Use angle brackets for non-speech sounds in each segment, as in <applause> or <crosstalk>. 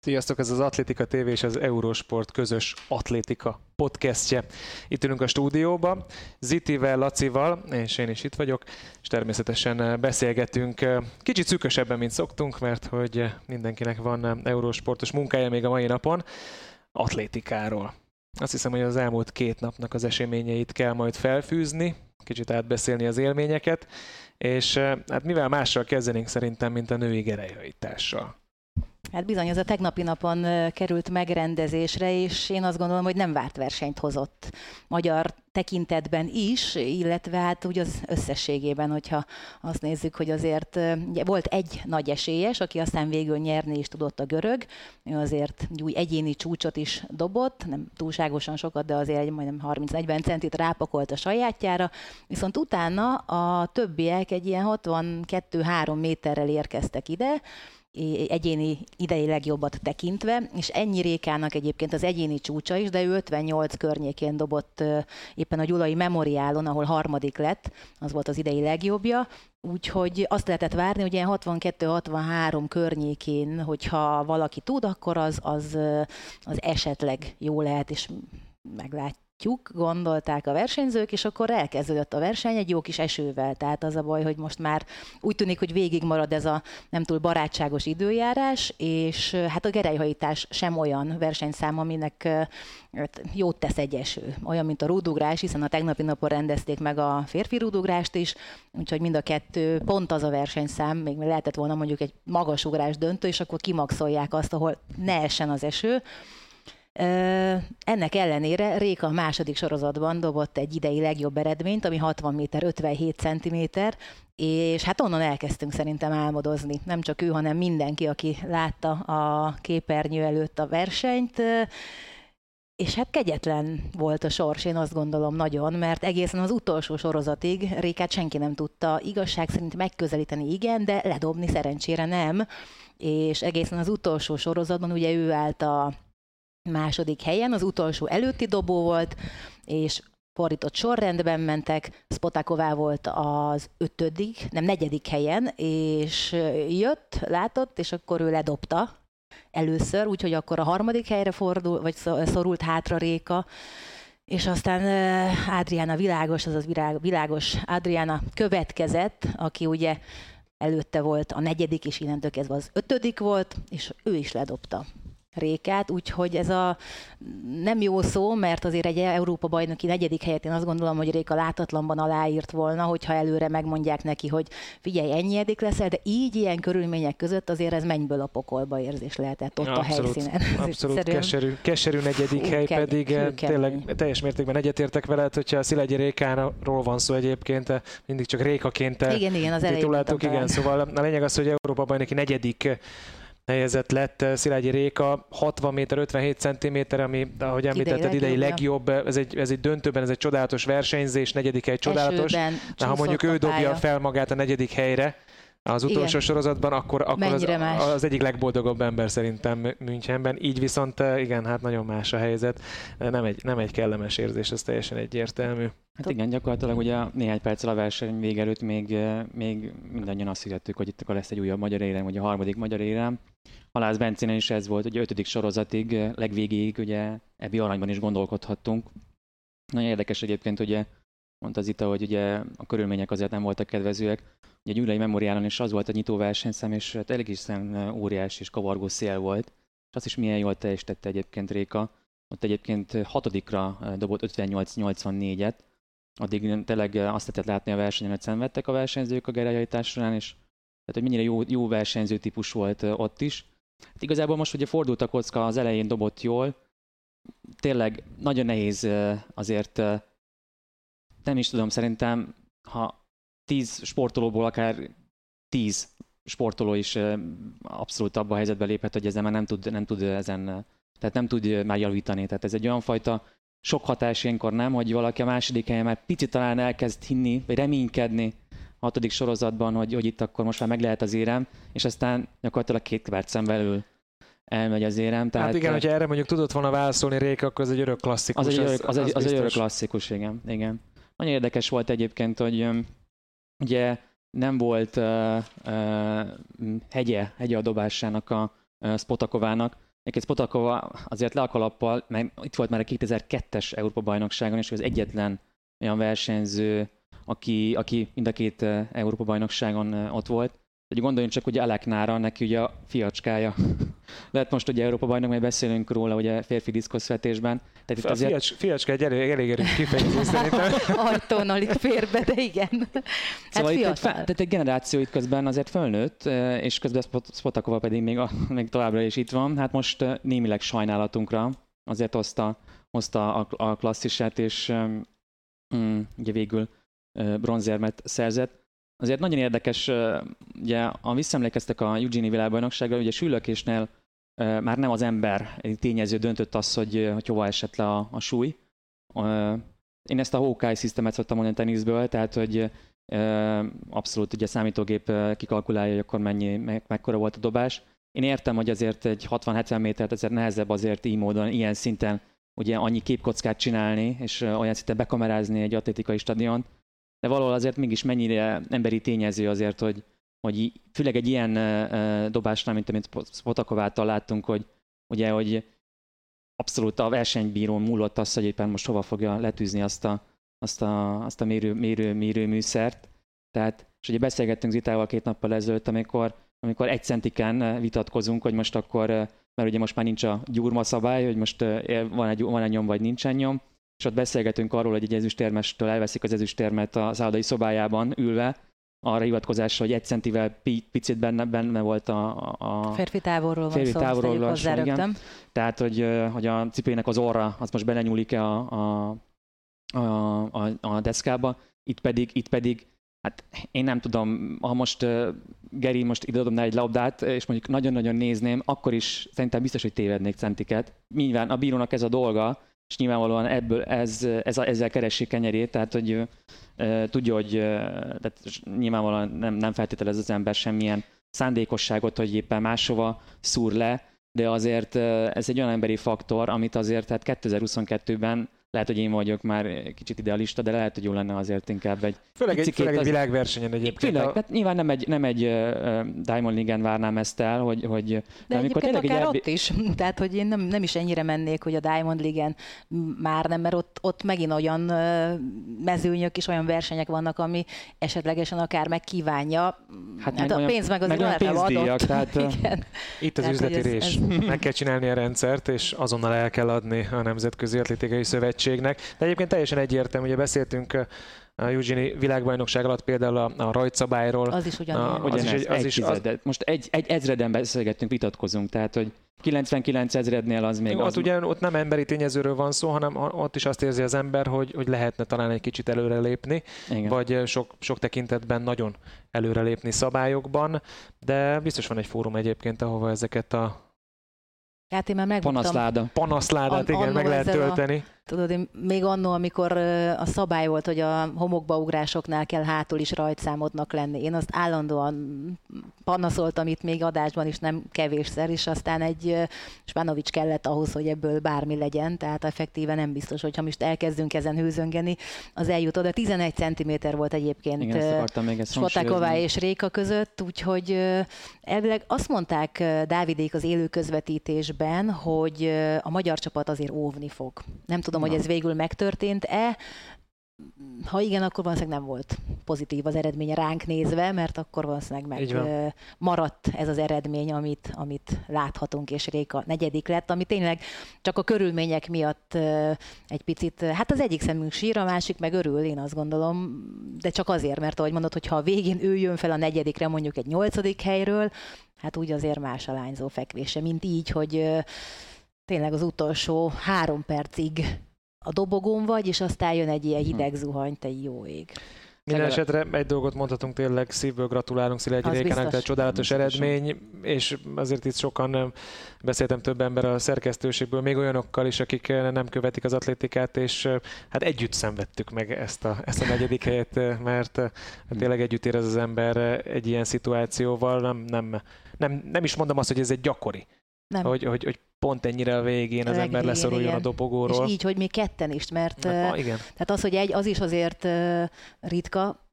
Sziasztok, ez az Atlétika TV és az Eurosport közös atlétika podcastje. Itt ülünk a stúdióban, Zitivel, Lacival, és én is itt vagyok, és természetesen beszélgetünk kicsit szűkösebben, mint szoktunk, mert hogy mindenkinek van Eurosportos munkája még a mai napon, atlétikáról. Azt hiszem, hogy az elmúlt két napnak az eseményeit kell majd felfűzni, kicsit átbeszélni az élményeket, és hát mivel mással kezdenénk szerintem, mint a női gerejhajítással. Hát bizony, ez a tegnapi napon került megrendezésre, és én azt gondolom, hogy nem várt versenyt hozott magyar tekintetben is, illetve hát úgy az összességében, hogyha azt nézzük, hogy azért ugye, volt egy nagy esélyes, aki aztán végül nyerni is tudott a görög, ő azért új egyéni csúcsot is dobott, nem túlságosan sokat, de azért egy majdnem 30-40 centit rápakolt a sajátjára, viszont utána a többiek egy ilyen 62-3 méterrel érkeztek ide, egyéni idei legjobbat tekintve, és ennyi Rékának egyébként az egyéni csúcsa is, de ő 58 környékén dobott éppen a Gyulai Memoriálon, ahol harmadik lett, az volt az idei legjobbja, Úgyhogy azt lehetett várni, hogy ilyen 62-63 környékén, hogyha valaki tud, akkor az, az, az esetleg jó lehet, és meglátjuk látjuk, gondolták a versenyzők, és akkor elkezdődött a verseny egy jó kis esővel. Tehát az a baj, hogy most már úgy tűnik, hogy végig marad ez a nem túl barátságos időjárás, és hát a gerelyhajítás sem olyan versenyszám, aminek hát jót tesz egy eső. Olyan, mint a rúdugrás, hiszen a tegnapi napon rendezték meg a férfi rúdugrást is, úgyhogy mind a kettő pont az a versenyszám, még lehetett volna mondjuk egy magasugrás döntő, és akkor kimaxolják azt, ahol ne essen az eső. Ennek ellenére Réka a második sorozatban dobott egy idei legjobb eredményt, ami 60 méter 57 centiméter, és hát onnan elkezdtünk szerintem álmodozni. Nem csak ő, hanem mindenki, aki látta a képernyő előtt a versenyt. És hát kegyetlen volt a sors, én azt gondolom nagyon, mert egészen az utolsó sorozatig Rékát senki nem tudta igazság szerint megközelíteni, igen, de ledobni szerencsére nem. És egészen az utolsó sorozatban ugye ő állt a második helyen, az utolsó előtti dobó volt, és fordított sorrendben mentek, Spotaková volt az ötödik, nem negyedik helyen, és jött, látott, és akkor ő ledobta először, úgyhogy akkor a harmadik helyre fordul, vagy szorult hátra Réka, és aztán Adriana Világos, azaz Világos Adriana következett, aki ugye előtte volt a negyedik, és innentől kezdve az ötödik volt, és ő is ledobta. Rékát, úgyhogy ez a nem jó szó, mert azért egy Európa bajnoki negyedik helyet én azt gondolom, hogy Réka látatlanban aláírt volna, hogyha előre megmondják neki, hogy figyelj, ennyi edik leszel, de így ilyen körülmények között azért ez mennyből a pokolba érzés lehetett ott abszolút, a helyszínen. Abszolút keserű, keserű negyedik Hú, hely, kemény, pedig eh, tényleg teljes mértékben egyetértek veled, hogyha Szilegyi Rékáról van szó egyébként, mindig csak Rékaként eh, igen, igen, az tituláltuk, igen, szóval a lényeg az, hogy Európa bajnoki negyedik helyezett lett eh, Szilágyi Réka, 60 méter 57 centiméter, ami, ahogy említetted, idei legjobb, ez egy, ez egy döntőben, ez egy csodálatos versenyzés, negyedik hely csodálatos. de ha mondjuk ő dobja fel magát a negyedik helyre, az utolsó igen. sorozatban, akkor, akkor az, az egyik legboldogabb ember szerintem Münchenben. Így viszont eh, igen, hát nagyon más a helyzet. Nem egy, nem egy kellemes érzés, ez teljesen egyértelmű. Hát igen, gyakorlatilag ugye néhány perccel a verseny vége előtt még, eh, még mindannyian azt hittük, hogy itt akkor lesz egy újabb magyar érem, vagy a harmadik magyar érem. Halász Bencénen is ez volt, ugye ötödik sorozatig, eh, legvégéig ugye ebbi aranyban is gondolkodhattunk. Nagyon érdekes egyébként, ugye mondta Zita, hogy ugye a körülmények azért nem voltak kedvezőek. Ugye a Gyulai Memoriálon is az volt a nyitó versenyszám, és hát elég is óriás és kavargó szél volt. És azt is milyen jól teljesítette egyébként Réka. Ott egyébként hatodikra dobott 58-84-et. Addig tényleg azt lehetett látni a versenyen, hogy szenvedtek a versenyzők a gerejajtás során, és tehát, hogy mennyire jó, jó versenyző típus volt ott is. Hát igazából most ugye fordult a kocka, az elején dobott jól. Tényleg nagyon nehéz azért, nem is tudom, szerintem, ha tíz sportolóból akár tíz sportoló is abszolút abba a helyzetbe léphet, hogy ezen már nem tud, nem tud ezen, tehát nem tud már javítani. Tehát ez egy olyan fajta sok hatás ilyenkor nem, hogy valaki a második helyen már picit talán elkezd hinni, vagy reménykedni hatodik sorozatban, hogy, hogy itt akkor most már meg lehet az érem, és aztán gyakorlatilag két percen belül elmegy az érem. Tehát, hát igen, hogyha erre mondjuk tudott volna válaszolni Réka, akkor az egy örök klasszikus. Az egy örök, az, az, az, az egy örök klasszikus, igen. igen. Nagyon érdekes volt egyébként, hogy ugye nem volt uh, uh, hegye, hegye a dobásának a uh, Spotakovának, Egyébként Spotakova azért le a kalappal, mert itt volt már a 2002-es Európa-bajnokságon, és az egyetlen olyan versenyző, aki, aki mind a két Európa-bajnokságon ott volt. Hogy gondoljunk csak, hogy Aleknára, neki ugye a fiacskája <laughs> lett most ugye Európa bajnok, majd beszélünk róla ugye férfi diszkoszvetésben. Tehát itt azért... fiacs, fiacska egy elég, elég erős kifejezés szerintem. <laughs> Ajtón alig fér be, de igen. Hát szóval itt egy, tehát egy generáció itt közben azért fölnőtt, és közben Spotakova pedig még, a, <laughs> még továbbra is itt van. Hát most némileg sajnálatunkra azért hozta, hozta a, a klasszisát, és um, ugye végül bronzérmet szerzett. Azért nagyon érdekes, ugye, ha visszaemlékeztek a Eugenie világbajnokságra, ugye sülökésnél már nem az ember tényező döntött az, hogy, hogy hova esett le a, a súly. Én ezt a Hawkeye szisztemet szoktam mondani teniszből, tehát hogy abszolút ugye számítógép kikalkulálja, hogy akkor mennyi, me, mekkora volt a dobás. Én értem, hogy azért egy 60-70 métert azért nehezebb azért így módon, ilyen szinten ugye annyi képkockát csinálni, és olyan szinten bekamerázni egy atlétikai stadiont, de valahol azért mégis mennyire emberi tényező azért, hogy, hogy főleg egy ilyen dobásnál, mint amit Spotakovától láttunk, hogy ugye, hogy abszolút a versenybírón múlott az, hogy éppen most hova fogja letűzni azt a, azt a, azt a mérő, mérő, mérő műszert. Tehát, és ugye beszélgettünk Zitával két nappal ezelőtt, amikor, amikor egy centiken vitatkozunk, hogy most akkor, mert ugye most már nincs a gyurma szabály, hogy most van egy, van egy nyom vagy nincsen nyom, és ott beszélgetünk arról, hogy egy ezüstérmestől elveszik az ezüstérmet a szállodai szobájában ülve, arra hivatkozásra, hogy egy centivel picit benne, benne volt a, a férfi távolról férfi van távolról szó, igen. Tehát, hogy, hogy a cipőnek az orra, az most belenyúlik-e a, a, a, a, a deszkába, itt pedig, itt pedig Hát én nem tudom, ha most uh, Geri most ide adom egy labdát, és mondjuk nagyon-nagyon nézném, akkor is szerintem biztos, hogy tévednék centiket. Nyilván a bírónak ez a dolga, és nyilvánvalóan ebből ez, ez ezzel keresi kenyerét, tehát hogy e, tudja, hogy e, tehát nyilvánvalóan nem, nem feltételez az ember semmilyen szándékosságot, hogy éppen máshova szúr le, de azért ez egy olyan emberi faktor, amit azért tehát 2022-ben lehet, hogy én vagyok már kicsit idealista, de lehet, hogy jó lenne azért inkább egy... Főleg egy, főleg egy világversenyen egyébként. Főleg, a... hát nyilván nem egy, nem egy uh, Diamond League-en várnám ezt el, hogy... hogy de, de amikor tényleg akár egy ott is. <laughs> Tehát, hogy én nem, nem is ennyire mennék, hogy a Diamond League-en már nem, mert ott, ott megint olyan uh, mezőnyök és olyan versenyek vannak, ami esetlegesen akár megkívánja. Hát, hát meg a olyan, pénz meg az meg adott. Tehát, <laughs> Igen. Itt az tehát, üzleti ez, rés. Ez... Meg kell csinálni a rendszert, és azonnal el kell adni a Nemzetközi Atlétikai Szövetség szövetségnek. De egyébként teljesen egyértelmű, ugye beszéltünk a Eugenie világbajnokság alatt például a, a rajtszabályról. Az is ugyanilyen. Az is, az egy is, az... Most egy, egy ezreden beszélgettünk, vitatkozunk, tehát hogy 99 ezrednél az még... Ott az... ugye ott nem emberi tényezőről van szó, hanem ott is azt érzi az ember, hogy, hogy lehetne talán egy kicsit előrelépni, Igen. vagy sok, sok tekintetben nagyon előrelépni szabályokban, de biztos van egy fórum egyébként, ahova ezeket a Hát én már megmondtam. Panaszláda. Panaszládát, igen, meg lehet tölteni. A, tudod, én még annó, amikor a szabály volt, hogy a homokba ugrásoknál kell hátul is rajtszámodnak lenni. Én azt állandóan panaszoltam itt még adásban is nem kevésszer, és aztán egy Spanovics kellett ahhoz, hogy ebből bármi legyen, tehát effektíve nem biztos, hogy ha most elkezdünk ezen hőzöngeni, az eljut oda. 11 cm volt egyébként Igen, Spotaková és Réka között, úgyhogy elvileg azt mondták Dávidék az élő közvetítésben, hogy a magyar csapat azért óvni fog. Nem tudom, tudom, hogy ez végül megtörtént-e. Ha igen, akkor valószínűleg nem volt pozitív az eredménye ránk nézve, mert akkor valószínűleg meg maradt ez az eredmény, amit, amit láthatunk, és Réka negyedik lett, ami tényleg csak a körülmények miatt egy picit, hát az egyik szemünk sír, a másik meg örül, én azt gondolom, de csak azért, mert ahogy mondod, hogy ha a végén ő jön fel a negyedikre mondjuk egy nyolcadik helyről, hát úgy azért más a lányzó fekvése, mint így, hogy tényleg az utolsó három percig a dobogón vagy, és aztán jön egy ilyen hm. hideg zuhany, te jó ég. Minden esetre egy dolgot mondhatunk tényleg, szívből gratulálunk Szilágyi Rékának, egy csodálatos eredmény, és azért itt sokan beszéltem több ember a szerkesztőségből, még olyanokkal is, akik nem követik az atlétikát, és hát együtt szenvedtük meg ezt a, ezt a negyedik helyet, mert hm. tényleg együtt érez az ember egy ilyen szituációval, nem, nem, nem, nem is mondom azt, hogy ez egy gyakori, nem. Hogy, hogy, hogy pont ennyire a végén az ember leszoruljon igen. a dobogóról. És így, hogy még ketten is, mert, mert ah, igen. tehát az, hogy egy, az is azért uh, ritka,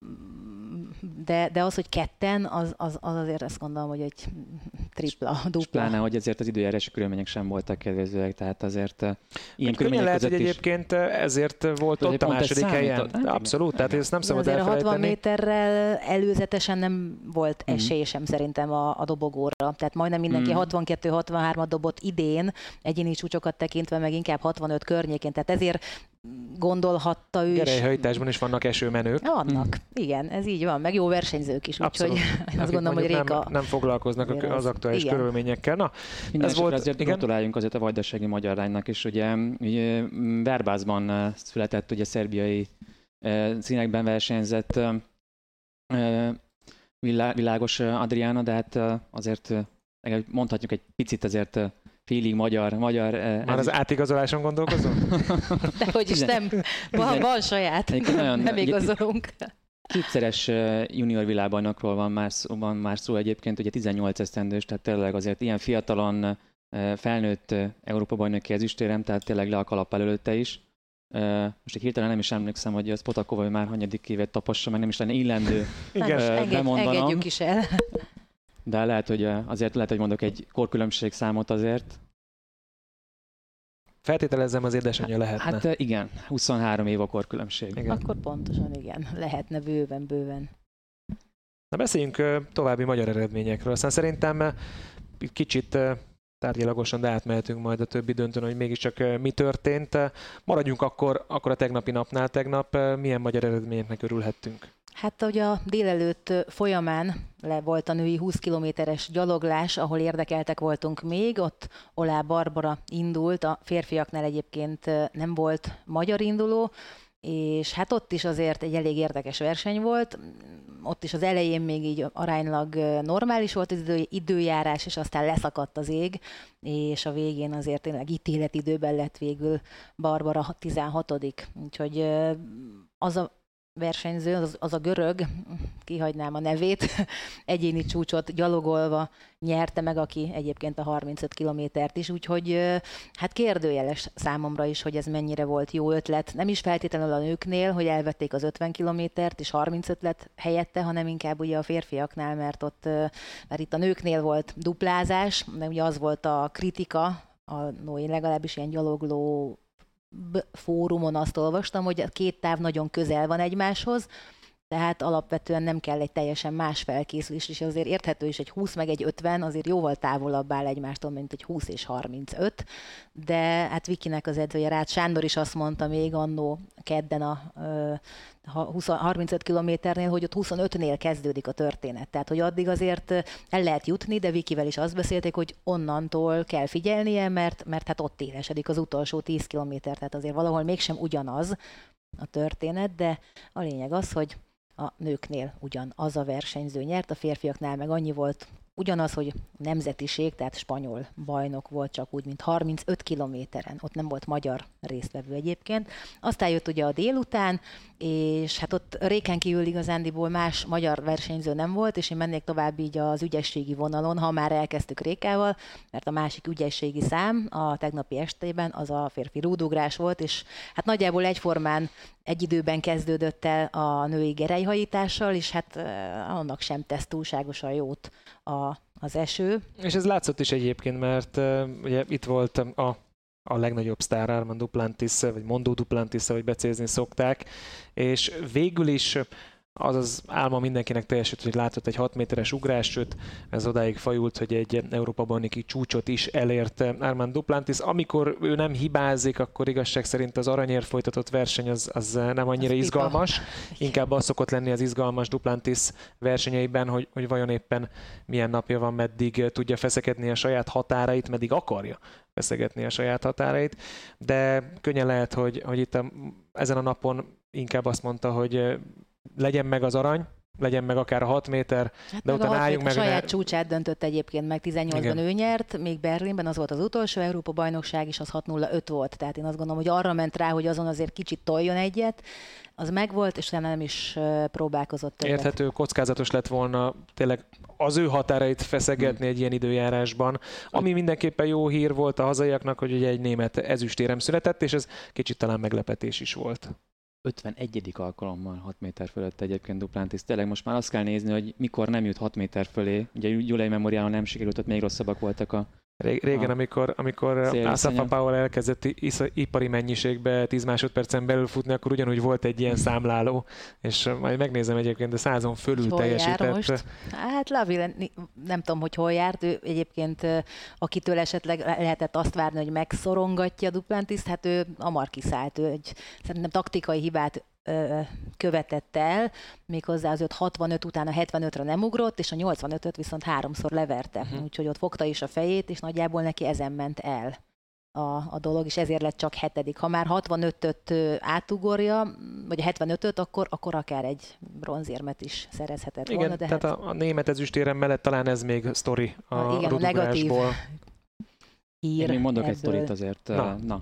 de, de az, hogy ketten, az, az, az azért azt gondolom, hogy egy tripla, dupla. És pláne, hogy ezért az időjárási körülmények sem voltak kedvezőek, tehát azért uh, ilyen körülmények lehet, hogy egyébként ezért volt ott a második helyen. Hát, Abszolút, igen. tehát ezt nem szabad azért a 60 méterrel előzetesen nem volt mhm. esély sem szerintem a, a dobogóra. Tehát majdnem mindenki mm. 62-63-at dobott idén, egyéni csúcsokat tekintve, meg inkább 65 környékén. Tehát ezért gondolhatta ő is. Gerejhajtásban is vannak esőmenők. Vannak, mm. igen, ez így van, meg jó versenyzők is, úgyhogy <laughs> azt gondolom, hogy Réka... Nem, nem foglalkoznak az, az aktuális igen. körülményekkel. Na, Minden ez volt, azért igen? gratuláljunk azért a vajdasági magyar lánynak is, ugye, ugye Verbázban eh, született, ugye szerbiai eh, színekben versenyzett eh, világos Adriána, de hát azért mondhatjuk egy picit azért félig magyar. magyar Már az átigazoláson gondolkozom? <laughs> De hogy is nem, <laughs> van, van saját, nagyon, nem igazolunk. Kétszeres junior világbajnokról van már, szó, van már szó egyébként, ugye 18 esztendős, tehát tényleg azért ilyen fiatalon felnőtt Európa bajnoki ezüstérem, tehát tényleg le a kalap előtte is. Most egy hirtelen nem is emlékszem, hogy az Potakova már hanyadik évet tapassa, mert nem is lenne illendő Igen, bemondanom. Engedjük is el. De lehet, hogy azért lehet, hogy mondok egy korkülönbség számot azért. Feltételezem az édesanyja lehetne. Hát igen, 23 év a korkülönbség. Igen. Akkor pontosan igen, <laughs> lehetne bőven, bőven. Na beszéljünk további magyar eredményekről. Aztán szerintem kicsit tárgyalagosan, de átmehetünk majd a többi döntőn, hogy mégiscsak mi történt. Maradjunk akkor, akkor a tegnapi napnál tegnap. Milyen magyar eredményeknek örülhettünk? Hát hogy a délelőtt folyamán le volt a női 20 kilométeres gyaloglás, ahol érdekeltek voltunk még, ott Olá Barbara indult, a férfiaknál egyébként nem volt magyar induló, és hát ott is azért egy elég érdekes verseny volt. Ott is az elején még így aránylag normális volt az idő, időjárás, és aztán leszakadt az ég, és a végén azért tényleg ítéletidőben lett végül Barbara 16 Úgyhogy az a versenyző, az, az a görög, kihagynám a nevét, <laughs> egyéni csúcsot gyalogolva nyerte meg, aki egyébként a 35 kilométert is, úgyhogy hát kérdőjeles számomra is, hogy ez mennyire volt jó ötlet. Nem is feltétlenül a nőknél, hogy elvették az 50 kilométert, és 35 lett helyette, hanem inkább ugye a férfiaknál, mert ott, mert itt a nőknél volt duplázás, de ugye az volt a kritika, a, no, én legalábbis ilyen gyalogló fórumon azt olvastam, hogy a két táv nagyon közel van egymáshoz, tehát alapvetően nem kell egy teljesen más felkészülés, és azért érthető is egy 20 meg egy 50 azért jóval távolabb áll egymástól, mint egy 20 és 35, de hát Vikinek az edzője Rácz Sándor is azt mondta még annó kedden a 20, 35 kilométernél, hogy ott 25-nél kezdődik a történet. Tehát, hogy addig azért el lehet jutni, de Vikivel is azt beszélték, hogy onnantól kell figyelnie, mert, mert hát ott élesedik az utolsó 10 kilométer, tehát azért valahol mégsem ugyanaz a történet, de a lényeg az, hogy a nőknél ugyan az a versenyző nyert, a férfiaknál meg annyi volt ugyanaz, hogy nemzetiség, tehát spanyol bajnok volt csak úgy, mint 35 kilométeren, ott nem volt magyar résztvevő egyébként. Aztán jött ugye a délután, és hát ott réken kívül igazándiból más magyar versenyző nem volt, és én mennék tovább így az ügyességi vonalon, ha már elkezdtük Rékával, mert a másik ügyességi szám a tegnapi estében az a férfi rúdugrás volt, és hát nagyjából egyformán egy időben kezdődött el a női gerejhajítással, és hát annak sem tesz túlságosan jót a, az eső. És ez látszott is egyébként, mert ugye itt volt a a legnagyobb sztár Armand Duplantis, vagy Mondó Duplantis, vagy becézni szokták, és végül is az az álma mindenkinek teljesült, hogy látott egy 6 méteres ugrás, sőt ez odáig fajult, hogy egy Európa bajnoki csúcsot is elért Armand Duplantis. Amikor ő nem hibázik, akkor igazság szerint az aranyér folytatott verseny az, az nem annyira az izgalmas. Pipa. Inkább az szokott lenni az izgalmas Duplantis versenyeiben, hogy, hogy vajon éppen milyen napja van, meddig tudja feszekedni a saját határait, meddig akarja feszegetni a saját határait. De könnyen lehet, hogy, hogy itt a, ezen a napon inkább azt mondta, hogy legyen meg az arany, legyen meg akár a 6 méter, hát de utána álljunk meg. A saját ne... csúcsát döntött egyébként meg 18-ban ő nyert, még Berlinben az volt az utolsó Európa bajnokság, és az 6-0-5 volt. Tehát én azt gondolom, hogy arra ment rá, hogy azon azért kicsit toljon egyet, az megvolt, és nem is próbálkozott többet. Érthető, kockázatos lett volna tényleg az ő határait feszegetni hmm. egy ilyen időjárásban, ami mindenképpen jó hír volt a hazaiaknak, hogy ugye egy német ezüstérem született, és ez kicsit talán meglepetés is volt. 51. alkalommal 6 méter fölött egyébként Duplantis. Tényleg most már azt kell nézni, hogy mikor nem jut 6 méter fölé. Ugye Gyulai Memoriálon nem sikerült, ott még rosszabbak voltak a Régen, amikor, amikor Asafa Powell elkezdett ipari mennyiségbe 10 másodpercen belül futni, akkor ugyanúgy volt egy ilyen számláló, és majd megnézem egyébként, de százon fölül hol teljesített. Most? Hát Lavi, nem tudom, hogy hol járt, ő egyébként akitől esetleg lehetett azt várni, hogy megszorongatja a Duplantiszt, hát ő amar kiszállt, ő egy szerintem taktikai hibát követett el, méghozzá az 65 után a 75-re nem ugrott, és a 85-öt viszont háromszor leverte. Uh-huh. Úgyhogy ott fogta is a fejét, és nagyjából neki ezen ment el a, a dolog, és ezért lett csak hetedik. Ha már 65-öt átugorja, vagy a 75-öt, akkor, akkor akár egy bronzérmet is szerezhetett igen, volna. De tehát hát... a, a német ezüstérem mellett talán ez még sztori a igen, a negatív hír Én még mondok ebből. egy sztorit azért. Na. Na,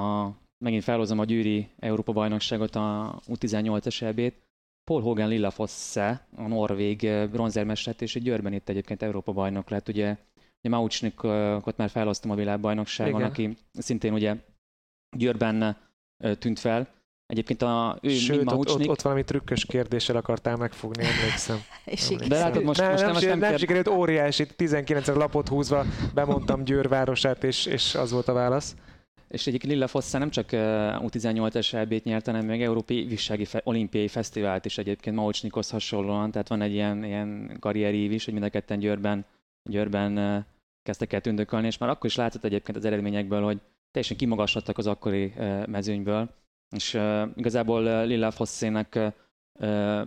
a megint felhozom a Győri Európa bajnokságot, a U18-es ebét. Paul Hogan Lilla Fosse, a norvég eh, bronzérmestert, és egy Győrben itt egyébként Európa bajnok lett. Ugye, ugye Maucsnikot már felhoztam a világbajnokságon, Igen. aki szintén ugye Győrben tűnt fel. Egyébként a ő Sőt, ott, ott, ott, valami trükkös kérdéssel akartál megfogni, emlékszem. <laughs> emlékszem. De látod, most, ne, most nem, nem, nem, nem sikerült óriási, 19 lapot húzva bemondtam Győr városát, és, és az volt a válasz. És egyik Lilla Fossa nem csak U18-es elbét nyert, hanem még Európai Vissági Fe- Olimpiai Fesztivált is egyébként Maucsnikhoz hasonlóan, tehát van egy ilyen, ilyen karrierív is, hogy mind a ketten Győrben, Győrben kezdtek el tündökölni, és már akkor is látszott egyébként az eredményekből, hogy teljesen kimagaslattak az akkori mezőnyből, és igazából Lilla Fosszének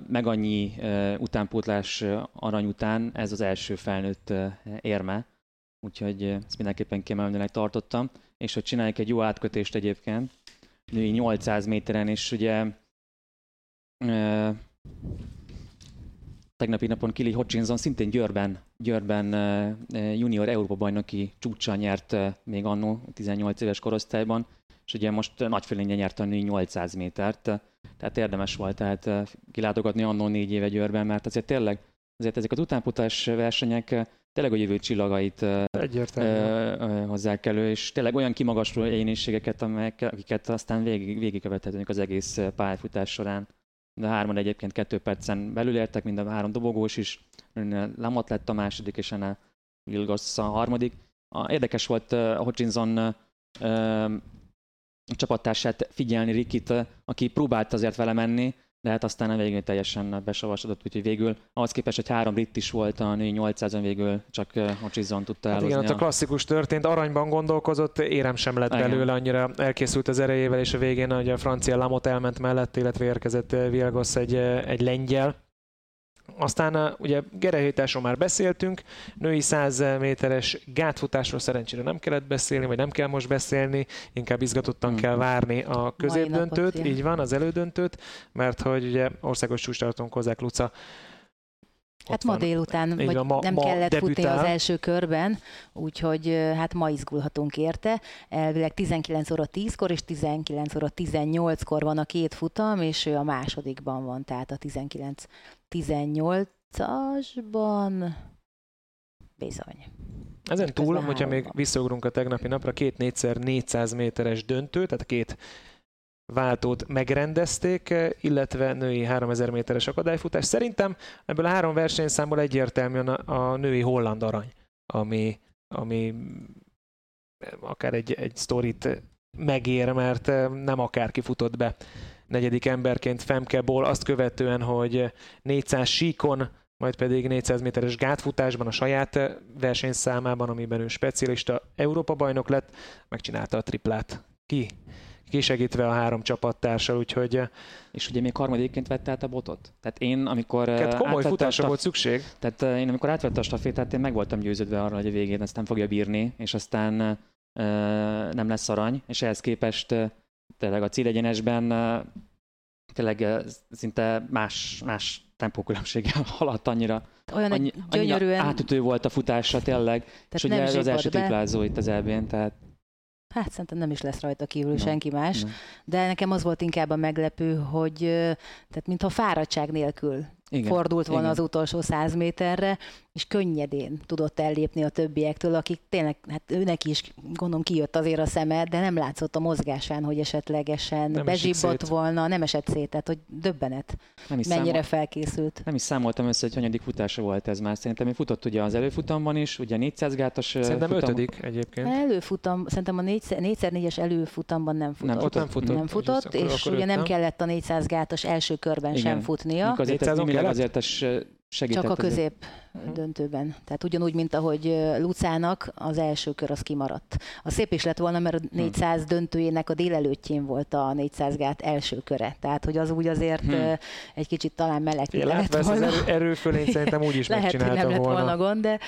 meg annyi utánpótlás arany után ez az első felnőtt érme, úgyhogy ezt mindenképpen kiemelőnek tartottam. És hogy csinálják egy jó átkötést egyébként, női 800 méteren, és ugye e, tegnapi napon Kili Hutchinson szintén Győrben, Győrben e, junior Európa bajnoki csúcsa nyert e, még annó 18 éves korosztályban, és ugye most nagyfélénye nyert a női 800 métert, tehát érdemes volt tehát kilátogatni annó négy éve Győrben, mert azért tényleg azért ezek az utánputás versenyek tényleg a jövő csillagait Egyértelmű. hozzák elő, és tényleg olyan kimagasló egyéniségeket, amelyek, akiket aztán végig, végigkövethetünk az egész pályafutás során. De hárman egyébként kettő percen belül értek, mind a három dobogós is. Lamot lett a második, és ennél Vilgosz a harmadik. Érdekes volt a Hutchinson csapattársát figyelni Rikit, aki próbált azért vele menni, de hát aztán a végén teljesen besavasodott, úgyhogy végül ahhoz képest, hogy három brit is volt a női 800-on végül csak Hutchison tudta hát igen, a klasszikus történt, aranyban gondolkozott, érem sem lett igen. belőle, annyira elkészült az erejével, és a végén a francia Lamot elment mellett, illetve érkezett Vilgosz egy, egy lengyel, aztán ugye gerejhétásról már beszéltünk, női 100 méteres gátfutásról szerencsére nem kellett beszélni, vagy nem kell most beszélni, inkább izgatottan mm. kell várni a középdöntőt, napot, így van, az elődöntőt, mert hogy ugye országos csúcstarton Kozák Luca Hát ma délután, vagy van, ma, nem ma kellett debütál. futni az első körben, úgyhogy hát ma izgulhatunk érte. Elvileg 19 óra 10-kor és 19 óra 18-kor van a két futam, és ő a másodikban van, tehát a 19-18-asban bizony. Ezen túl, hogyha még visszaugrunk a tegnapi napra, két 4x400 méteres döntő, tehát két váltót megrendezték, illetve női 3000 méteres akadályfutás. Szerintem ebből a három versenyszámból egyértelműen a, női holland arany, ami, ami akár egy, egy sztorit megér, mert nem akárki futott be negyedik emberként Femkeból, azt követően, hogy 400 síkon, majd pedig 400 méteres gátfutásban a saját versenyszámában, amiben ő specialista Európa bajnok lett, megcsinálta a triplát. Ki? Kisegítve a három csapattársal, úgyhogy... Eh, és ugye még harmadikként vette át a botot? Tehát én, amikor... Hát komoly futásra volt szükség. Tehát én, amikor átvette a stafétát, én meg voltam győződve arra, hogy a végén ezt nem fogja bírni, és aztán uh, nem lesz arany, és ehhez képest uh, tényleg a célegyenesben uh, tényleg szinte más, más tempókülönbséggel <laughs> haladt annyira. Olyan annyi, gyönyörűen... átütő volt a futása tényleg, Tehát és ugye ez az első triplázó itt az elbén, tehát Hát szerintem nem is lesz rajta kívül no. senki más, no. de nekem az volt inkább a meglepő, hogy tehát mintha fáradtság nélkül igen, fordult volna igen. az utolsó száz méterre, és könnyedén tudott ellépni a többiektől, akik tényleg, hát őnek is gondolom kijött azért a szeme, de nem látszott a mozgásán, hogy esetlegesen nem bezsibbott volna, nem esett szét, tehát hogy döbbenet, nem is mennyire számol... felkészült. Nem is számoltam össze, hogy hanyadik futása volt ez már. Szerintem ő futott ugye az előfutamban is, ugye 400 gátas Szerintem futam... ötödik egyébként. Előfutam, szerintem a 4x4-es előfutamban nem futott. Nem, ott nem futott. Nem futott, és, és ugye nem kellett a 400 gátas első körben Igen. sem futnia. Mikor azért, ez azért segített. Csak a közép azért. döntőben. Tehát ugyanúgy, mint ahogy Lucának az első kör az kimaradt. A szép is lett volna, mert a 400 hmm. döntőjének a délelőttjén volt a 400 gát első köre. Tehát, hogy az úgy azért hmm. egy kicsit talán meleg lett volna. az erő, erőfölény szerintem úgy is <laughs> Lehet, hogy nem lett volna. volna gond, de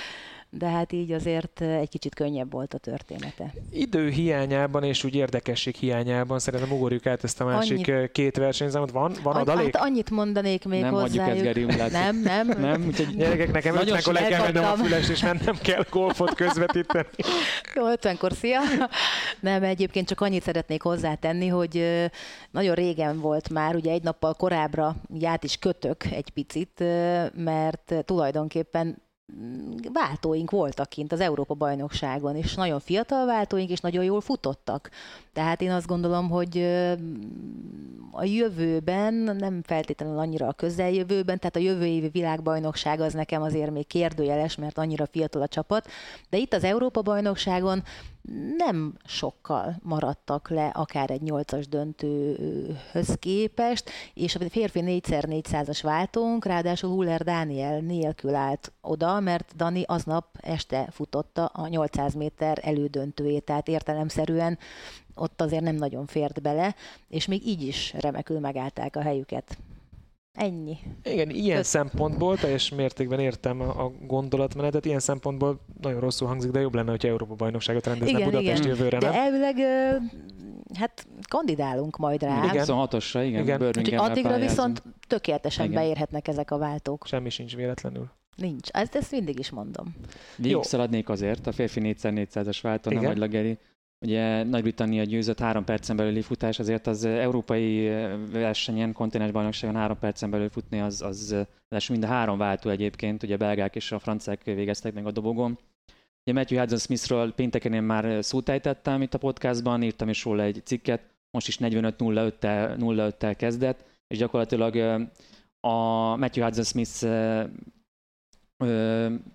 de hát így azért egy kicsit könnyebb volt a története. Idő hiányában és úgy érdekesség hiányában szerintem ugorjuk át ezt a másik Annyi... két versenyzámot. Van, van Any, adalék? Hát annyit mondanék még nem hozzájuk. Nem, nem. nem, úgyhogy gyerekek, nekem 50-kor le kell mennem a füles, és mennem kell golfot közvetíteni. Jó, 50-kor szia. Nem, egyébként csak annyit szeretnék hozzátenni, hogy nagyon régen volt már, ugye egy nappal korábbra ját is kötök egy picit, mert tulajdonképpen váltóink voltak kint az Európa-bajnokságon, és nagyon fiatal váltóink, és nagyon jól futottak. Tehát én azt gondolom, hogy a jövőben, nem feltétlenül annyira a közeljövőben, tehát a jövő évi világbajnokság az nekem azért még kérdőjeles, mert annyira fiatal a csapat, de itt az Európa-bajnokságon nem sokkal maradtak le akár egy nyolcas döntőhöz képest, és a férfi 4x400-as váltónk, ráadásul Huller Dániel nélkül állt oda, mert Dani aznap este futotta a 800 méter elődöntőjét, tehát értelemszerűen ott azért nem nagyon fért bele, és még így is remekül megállták a helyüket. Ennyi. Igen, ilyen Kösz. szempontból teljes mértékben értem a, a gondolatmenetet, ilyen szempontból nagyon rosszul hangzik, de jobb lenne, hogy Európa bajnokságot rendezne igen, Budapest igen. jövőre, De elvileg hát kandidálunk majd rá. Igen, 26-osra, igen. igen. Úgyhogy addigra pályázunk. viszont tökéletesen igen. beérhetnek ezek a váltók. Semmi sincs véletlenül. Nincs. Ezt, ezt mindig is mondom. Végig szaladnék azért, a férfi 4x400-as váltó, nem hagylak Geri. Ugye Nagy-Britannia győzött három percen belüli futás, azért az európai versenyen, kontinens bajnokságon három percen belül futni, az, az, az mind a három váltó egyébként, ugye a belgák és a franciák végeztek meg a dobogon. Ugye Matthew Hudson Smithről pénteken én már szót ejtettem itt a podcastban, írtam is róla egy cikket, most is 45-05-tel kezdett, és gyakorlatilag a Matthew Hudson Smith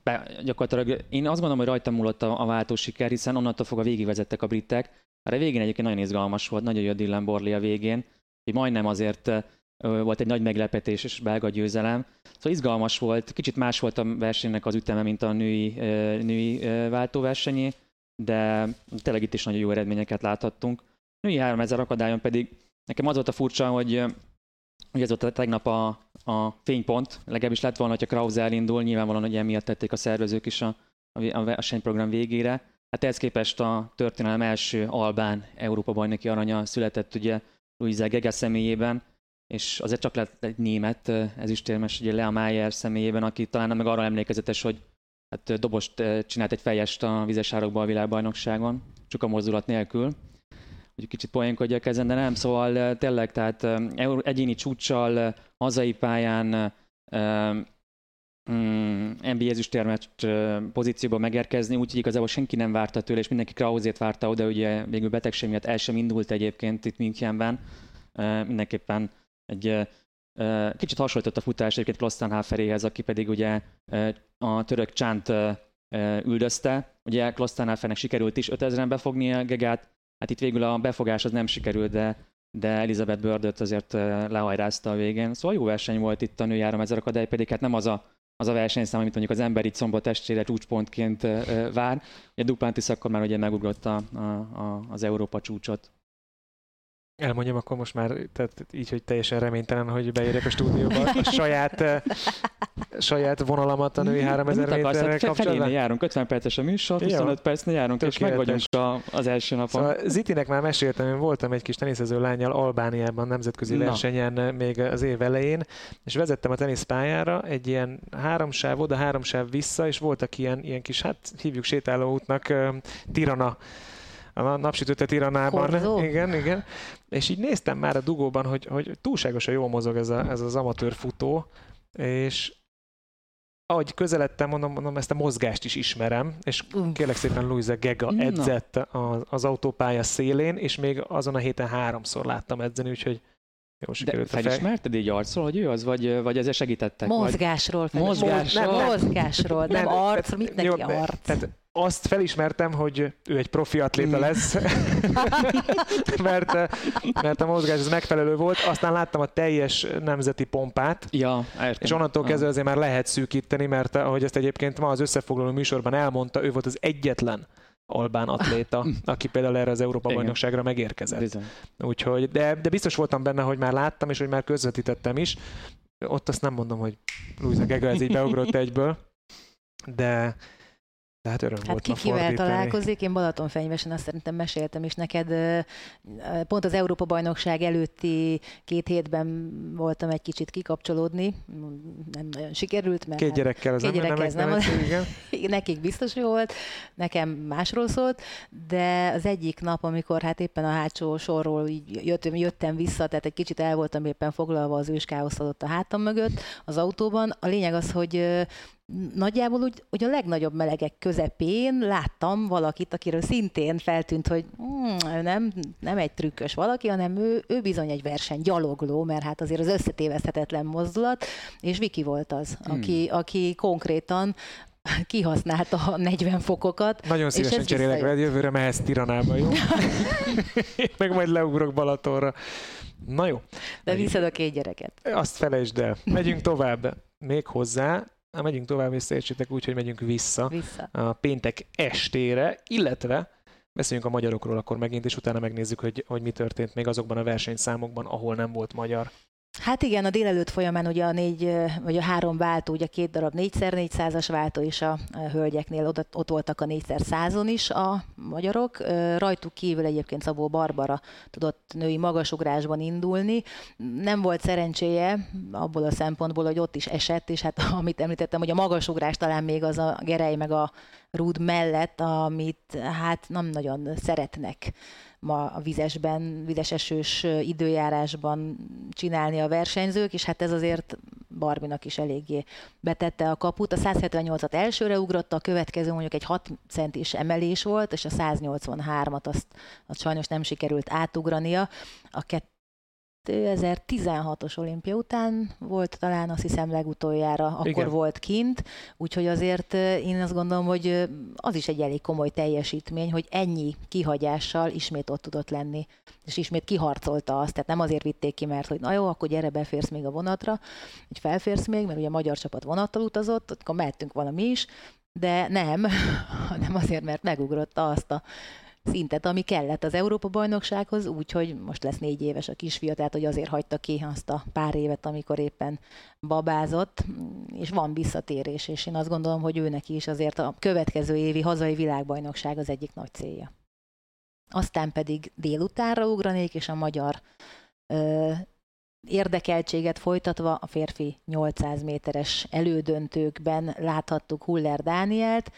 be, gyakorlatilag én azt gondolom, hogy rajtam múlott a, a váltó siker, hiszen onnantól fogva végigvezettek a britek. A végén egyébként nagyon izgalmas volt, nagyon jó Dylan Borley a végén, hogy majdnem azért volt egy nagy meglepetés és belga győzelem. Szóval izgalmas volt, kicsit más volt a versenynek az üteme, mint a női, női váltóversenyé, de tényleg itt is nagyon jó eredményeket láthattunk. Női 3000 akadályon pedig nekem az volt a furcsa, hogy Ugye ez volt a tegnap a, a fénypont, legalábbis lett volna, hogyha Krause elindul, nyilvánvalóan, hogy emiatt tették a szervezők is a, a versenyprogram végére. Hát ehhez képest a történelem első albán Európa bajnoki aranya született ugye Luisa Gege személyében, és azért csak lett egy német ezüstérmes, ugye Lea Mayer személyében, aki talán meg arra emlékezetes, hogy hát dobost csinált egy fejest a vizesárokba a világbajnokságon, csak a mozdulat nélkül hogy kicsit poénkodjak ezen, de nem, szóval tényleg, tehát egyéni csúccsal, hazai pályán mm, NBA ezüstérmet pozícióban megérkezni, úgyhogy igazából senki nem várta tőle, és mindenki Krauzét várta oda, ugye végül betegség miatt el sem indult egyébként itt Münchenben. Mindenképpen egy kicsit hasonlított a futás egyébként Klosztánháferéhez, aki pedig ugye a török csánt üldözte. Ugye Klosztánháfernek sikerült is 5000-en befogni a Gegát, Hát itt végül a befogás az nem sikerült, de, de Elizabeth Birdot azért lehajrázta a végén. Szóval jó verseny volt itt a női ezer akadály, pedig hát nem az a, az a versenyszám, amit mondjuk az emberi comba testére csúcspontként vár. Ugye Duplantis akkor már ugye megugrott a, a, a, az Európa csúcsot. Elmondjam akkor most már, tehát így, hogy teljesen reménytelen, hogy beérjek a stúdióba a <laughs> saját, saját vonalamat a női 3000 méterrel kapcsolatban. járunk, 50 perces a műsor, 25 percnél járunk, és meg vagyunk a, az első napon. Szóval Zitinek már meséltem, én voltam egy kis teniszező lányjal Albániában nemzetközi Na. versenyen még az év elején, és vezettem a teniszpályára egy ilyen háromsáv oda, háromsáv vissza, és voltak ilyen, ilyen kis, hát hívjuk sétálóútnak, Tirana a napsütőte Tiranában. Horzó. Igen, igen. És így néztem már a dugóban, hogy, hogy túlságosan jól mozog ez, a, ez az amatőr futó, és ahogy közeledtem, mondom, mondom, ezt a mozgást is ismerem, és kérlek szépen Luisa Gega edzett az, az autópálya szélén, és még azon a héten háromszor láttam edzeni, úgyhogy jó De sikerült fej. felismerted így arcról, hogy ő az, vagy, vagy ezzel segítettek? Vagy... Mozgásról. Mozgásról? Nem, mozgásról, nem, Nem, arc, tehát- mit neki jó, de- arc. Tehát azt felismertem, hogy ő egy profi atléta lesz, <laughs> mert, mert a mozgás az megfelelő volt. Aztán láttam a teljes nemzeti pompát, Ja, értem. és onnantól Ah. kezdve azért már lehet szűkíteni, mert ahogy ezt egyébként ma az összefoglaló műsorban elmondta, ő volt az egyetlen albán atléta, <laughs> aki például erre az Európa Igen. bajnokságra megérkezett. Bizony. Úgyhogy, de, de biztos voltam benne, hogy már láttam, és hogy már közvetítettem is. Ott azt nem mondom, hogy Luisa Gega ez így beugrott egyből, de, de hát öröm Hát volt ki kivel fordítani. találkozik, én Balatonfenyvesen azt szerintem meséltem is neked. Pont az Európa-bajnokság előtti két hétben voltam egy kicsit kikapcsolódni. Nem nagyon sikerült, mert Két hát gyerekkel az Két nem, nem, nem, nem nem, igen. nekik biztos jó volt, nekem másról szólt, de az egyik nap, amikor hát éppen a hátsó sorról így jöttem, jöttem vissza, tehát egy kicsit el voltam éppen foglalva az őskáosz adott a hátam mögött az autóban. A lényeg az, hogy nagyjából úgy, úgy a legnagyobb melegek közepén láttam valakit, akiről szintén feltűnt, hogy ő nem, nem egy trükkös valaki, hanem ő, ő bizony egy verseny gyalogló, mert hát azért az összetéveszthetetlen mozdulat, és Viki volt az, Hmm. aki, aki konkrétan kihasználta a 40 fokokat. Nagyon szívesen cserélek veled, jövőre mehetsz Tiranába, jó? <laughs> Meg majd leugrok Balatonra. Na jó, De viszed a két gyereket. azt felejtsd el. Megyünk tovább. Még hozzá, Na, megyünk tovább, és értsétek úgy, hogy megyünk vissza Vissza. a péntek estére, illetve beszéljünk a magyarokról akkor megint, és utána megnézzük, hogy, hogy mi történt még azokban a versenyszámokban, ahol nem volt magyar. Hát igen, a délelőtt folyamán ugye a négy, vagy a három váltó, ugye két darab 4x400-as váltó, és a, hölgyeknél oda, ott voltak a 4x100-on is a magyarok. Rajtuk kívül egyébként Szabó Barbara tudott női magasugrásban indulni. Nem volt szerencséje abból a szempontból, hogy ott is esett, és hát <laughs> amit említettem, hogy a magasugrás talán még az a Gerej meg a Rúd mellett, amit hát nem nagyon szeretnek ma a vizesben, vizesesős időjárásban csinálni a versenyzők, és hát ez azért Barbinak is eléggé betette a kaput. A 178-at elsőre ugrotta, a következő mondjuk egy 6 centis emelés volt, és a 183-at azt, azt sajnos nem sikerült átugrania. A 2016-os olimpia után volt talán azt hiszem legutoljára, akkor Igen. Volt kint, úgyhogy azért én azt gondolom, hogy az is egy elég komoly teljesítmény, hogy ennyi kihagyással ismét ott tudott lenni, és ismét kiharcolta azt, tehát nem azért vitték ki, mert hogy na jó, akkor gyere, beférsz még a vonatra, hogy felférsz még, mert ugye a magyar csapat vonattal utazott, akkor mehettünk valami is, de nem, <laughs> hanem azért, mert megugrotta azt a szintet, ami kellett az Európa-bajnoksághoz, úgyhogy most lesz négy éves a kisfia, tehát hogy azért hagyta ki azt a pár évet, amikor éppen babázott, és van visszatérés, és én azt gondolom, hogy ő neki is azért a következő évi hazai világbajnokság az egyik nagy célja. Aztán pedig délutánra ugranék, és a magyar ö, érdekeltséget folytatva a férfi 800 méteres elődöntőkben láthattuk Huller Dánielt.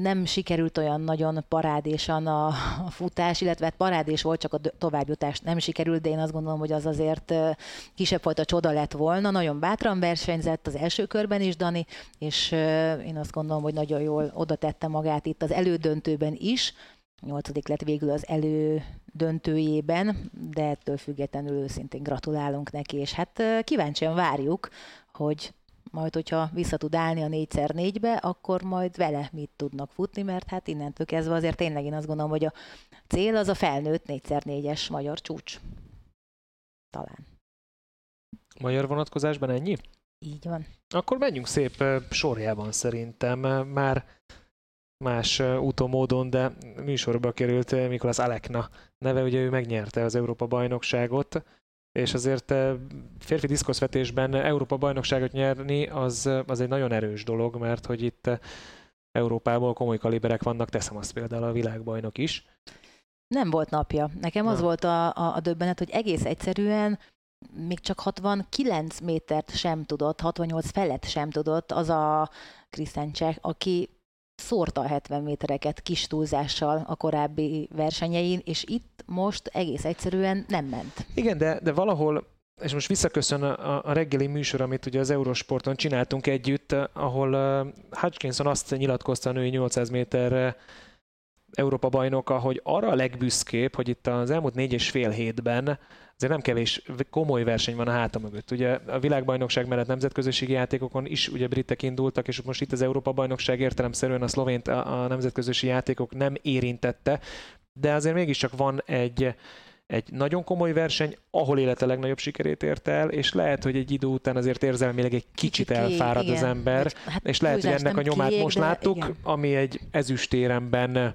Nem sikerült olyan nagyon parádésan a, a futás, illetve hát parádés volt, csak a továbbjutás nem sikerült, de én azt gondolom, hogy az azért kisebb fajta csoda lett volna. Nagyon bátran versenyzett az első körben is Dani, és én azt gondolom, hogy nagyon jól oda tette magát itt az elődöntőben is. Nyolcadik lett végül az elődöntőjében, de ettől függetlenül őszintén gratulálunk neki, és hát kíváncsian várjuk, hogy majd, hogyha vissza tud állni a 4x4-be, akkor majd vele mit tudnak futni, mert hát innentől kezdve azért tényleg én azt gondolom, hogy a cél az a felnőtt 4x4-es magyar csúcs. Talán. Magyar vonatkozásban ennyi? Így van. Akkor menjünk szép sorjában szerintem. Már más úton, módon, de műsorba került ö, Mikolas Alekna neve, ugye ő megnyerte az Európa bajnokságot, és azért ö, férfi diszkoszvetésben Európa bajnokságot nyerni az, ö, az egy nagyon erős dolog, mert hogy itt ö, Európából komoly kaliberek vannak, teszem azt például a világbajnok is. Nem volt napja. Nekem az Na. volt a, a, a döbbenet, hogy egész egyszerűen még csak 69 métert sem tudott, 68 felett sem tudott az a Krisztán Cseh, aki szórta a 70 métereket kis túlzással a korábbi versenyein, és itt most egész egyszerűen nem ment. Igen, de, de valahol és most visszaköszön a, a reggeli műsor, amit ugye az Eurosporton csináltunk együtt, ahol uh, Hutchinson azt nyilatkozta a női 800 méterre Európa bajnoka, hogy arra a legbüszkébb, hogy itt az elmúlt négy és fél hétben azért nem kevés komoly verseny van a háta mögött. Ugye a világbajnokság mellett nemzetközösségi játékokon is ugye britek indultak, és most itt az Európa bajnokság értelemszerűen a szlovént a, a nemzetközösségi játékok nem érintette, de azért mégiscsak van egy, egy nagyon komoly verseny, ahol élete legnagyobb sikerét érte el, és lehet, hogy egy idő után azért érzelmileg egy kicsit, kicsit elfárad igen. az ember, hát, és lehet, hogy ennek a nyomát kiég, most láttuk, igen. ami egy ezüstéremben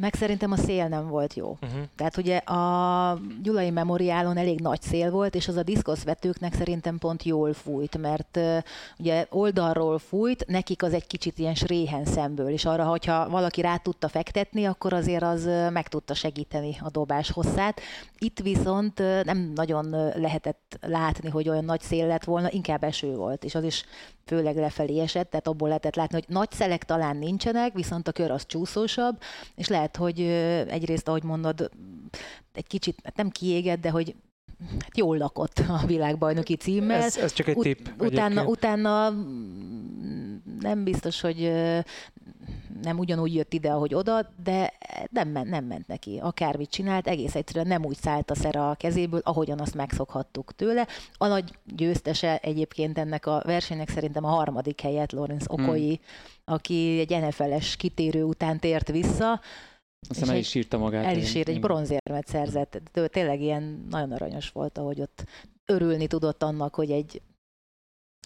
meg szerintem a szél nem volt jó. Uh-huh. Tehát ugye a Gyulai Memoriálon elég nagy szél volt, és az a diszkoszvetőknek szerintem pont jól fújt, mert uh, ugye oldalról fújt, nekik az egy kicsit ilyen sréhen szemből, és arra, hogyha valaki rá tudta fektetni, akkor azért az uh, meg tudta segíteni a dobás hosszát. Itt viszont uh, nem nagyon lehetett látni, hogy olyan nagy szél lett volna, inkább eső volt, és az is főleg lefelé esett, tehát abból lehetett látni, hogy nagy szelek talán nincsenek, viszont a kör az csúszósabb, és lehet, hogy egyrészt, ahogy mondod, egy kicsit hát nem kiégett, de hogy hát jól lakott a világbajnoki címmel. Ez, ez csak egy tipp. Ut- utána, utána nem biztos, hogy nem ugyanúgy jött ide, ahogy oda, de nem, ment, nem ment neki. Akármit csinált, egész egyszerűen nem úgy szállt a szere a kezéből, ahogyan azt megszokhattuk tőle. A nagy győztese egyébként ennek a versenynek szerintem a harmadik helyet, Lorenz Okoi, hmm. aki egy NFL-es kitérő után tért vissza, aztán el is írta magát. El is írt, egy bronzérmet szerzett. De tényleg ilyen nagyon aranyos volt, ahogy ott örülni tudott annak, hogy egy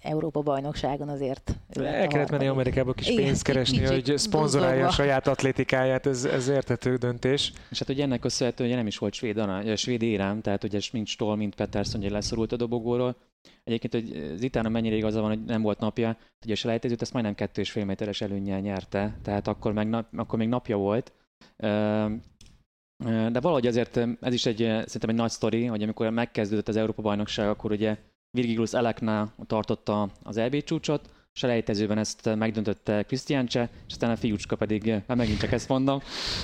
Európa bajnokságon azért. El kellett menni Amerikába kis pénzt keresni, kicsit hogy szponzorálja a saját atlétikáját, ez, ez értető döntés. És hát ugye ennek köszönhetően hogy nem is volt svéd, svéd érám, tehát ugye mind Stoll, mind Peterson ugye leszorult a dobogóról. Egyébként, hogy Zitána mennyire igaza van, hogy nem volt napja, ugye a selejtezőt ezt majdnem kettő és fél méteres előnnyel nyerte, tehát akkor, meg, akkor még napja volt. De valahogy azért ez is egy, szerintem egy nagy sztori, hogy amikor megkezdődött az Európa-bajnokság, akkor ugye Virgilius Elekna tartotta az EB csúcsot, selejtezőben ezt megdöntötte Krisztiánce, és aztán a fiúcska pedig, hát megint csak ezt mondom,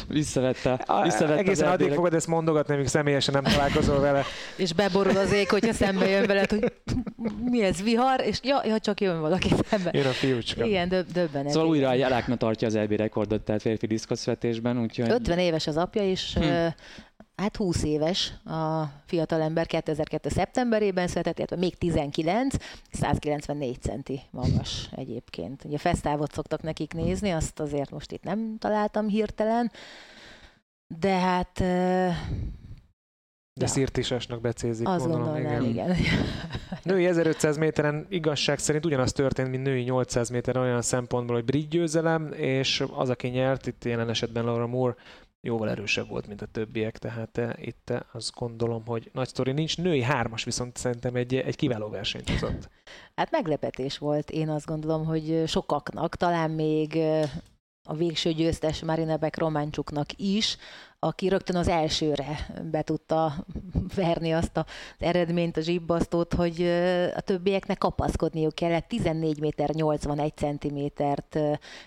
visszavette. visszavette Egészen addig fogod ezt mondogatni, amíg személyesen nem találkozol vele. <laughs> és beborul az ég, hogyha szembe jön veled, hogy mi ez, vihar, és ja, ja csak jön valaki szembe. Jön a fiúcska. Igen, döb- döbbenet. Szóval újra egy Elákna tartja az EB rekordot, tehát férfi diszkoszvetésben, úgyhogy... 50 éves az apja, és hm hát 20 éves a fiatalember 2002. szeptemberében született, illetve még 19, 194 centi magas egyébként. Ugye fesztávot szoktak nekik nézni, azt azért most itt nem találtam hirtelen, de hát de ja. szirtisasnak becézik, Azt gondolom, igen. igen. Női 1500 méteren igazság szerint ugyanaz történt, mint női 800 méteren olyan szempontból, hogy brit győzelem, és az, aki nyert, itt jelen esetben Laura Moore jóval erősebb volt, mint a többiek, tehát eh, itt eh, azt gondolom, hogy nagy sztori nincs. Női hármas viszont szerintem egy, egy kiváló versenyt hozott. Hát meglepetés volt, én azt gondolom, hogy sokaknak, talán még eh, a végső győztes Marinebek Románcsuknak is, aki rögtön az elsőre be tudta verni azt az eredményt, a zsibbasztót, hogy a többieknek kapaszkodniuk kellett. 14 méter 81 centimétert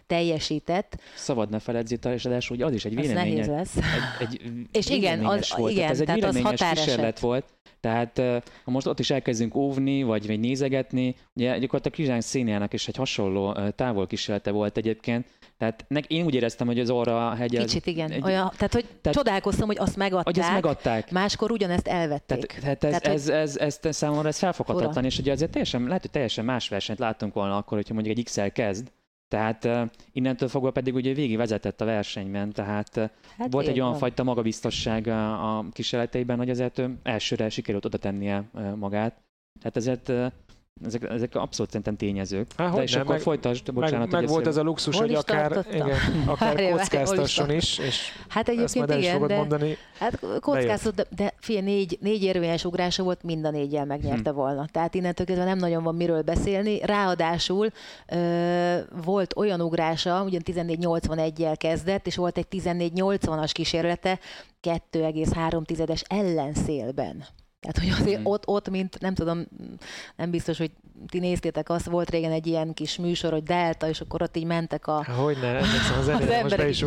teljesített. Szabad ne feled, Zita, és az, hogy az is egy véleményes. nehéz lesz. Egy, egy <laughs> és igen, az, volt. igen, tehát ez egy tehát az kísérlet volt. Tehát ha most ott is elkezdünk óvni, vagy, vagy nézegetni, ugye gyakorlatilag Krizsánk szénjának is egy hasonló távol kísérlete volt egyébként, tehát én úgy éreztem, hogy az orra hegy... Kicsit igen. Egy, Olyan, tehát, hogy tehát, csodálkoztam, hogy azt megadták. Hogy azt megadták. Máskor ugyanezt elvették. Tehát, tehát, ez, tehát ez, ez, ez, ez, számomra ez felfoghatatlan, és ugye azért teljesen, lehet, hogy teljesen más versenyt láttunk volna akkor, hogyha mondjuk egy XL kezd, tehát uh, innentől fogva pedig ugye végig vezetett a versenyben, tehát uh, hát volt egy olyan van. fajta magabiztosság a, a kísérleteiben, hogy azért elsőre sikerült oda tennie uh, magát. Tehát ezért uh, ezek, ezek abszolút szerintem tényezők. Há, De és akkor meg, folytasd, bocsánat. Meg, meg volt ez a luxus, hogy akár, igen, <laughs> akár Hárjá, kockáztasson is, és hát egyébként ezt igen, de, mondani. Hát kockáztat, de, de figyelj, négy, négy érvényes ugrása volt, mind a négyel megnyerte hm. volna. Tehát innentől kezdve nem nagyon van miről beszélni. Ráadásul ö, volt olyan ugrása, ugyan 1481-jel kezdett, és volt egy 1480-as kísérlete, 2,3-es ellenszélben. Tehát, hogy azért mm. ott, ott, mint nem tudom, nem biztos, hogy ti néztétek, azt volt régen egy ilyen kis műsor, hogy Delta, és akkor ott így mentek a... Hogy ne, az, <laughs> az emberek is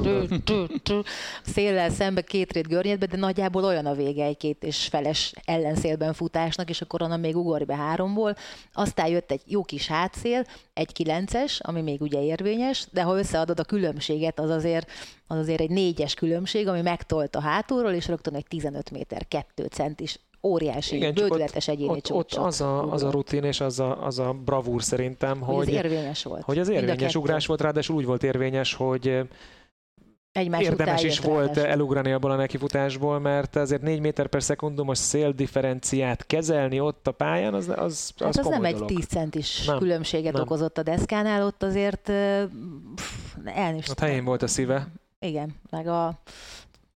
széllel szembe két rét görnyedbe, de nagyjából olyan a vége egy két és feles ellenszélben futásnak, és akkor onnan még ugorj be háromból. Aztán jött egy jó kis hátszél, egy kilences, ami még ugye érvényes, de ha összeadod a különbséget, az azért, az azért egy négyes különbség, ami megtolt a hátulról, és rögtön egy 15 méter, 2 centis óriási, Igen, bődületes egyéni ott, ott az, a, az a rutin és az a, az a bravúr szerintem, hogy, hogy az érvényes volt. Hogy az érvényes ugrás volt, ráadásul úgy volt érvényes, hogy Egymás érdemes is volt elugrani abból a nekifutásból, mert azért 4 méter per szekundumos széldifferenciát kezelni ott a pályán, az, az, az, hát az nem dolog. egy 10 centis nem, különbséget nem. okozott a deszkánál, ott azért pff, elnést. Ott helyén volt a szíve. Igen, meg a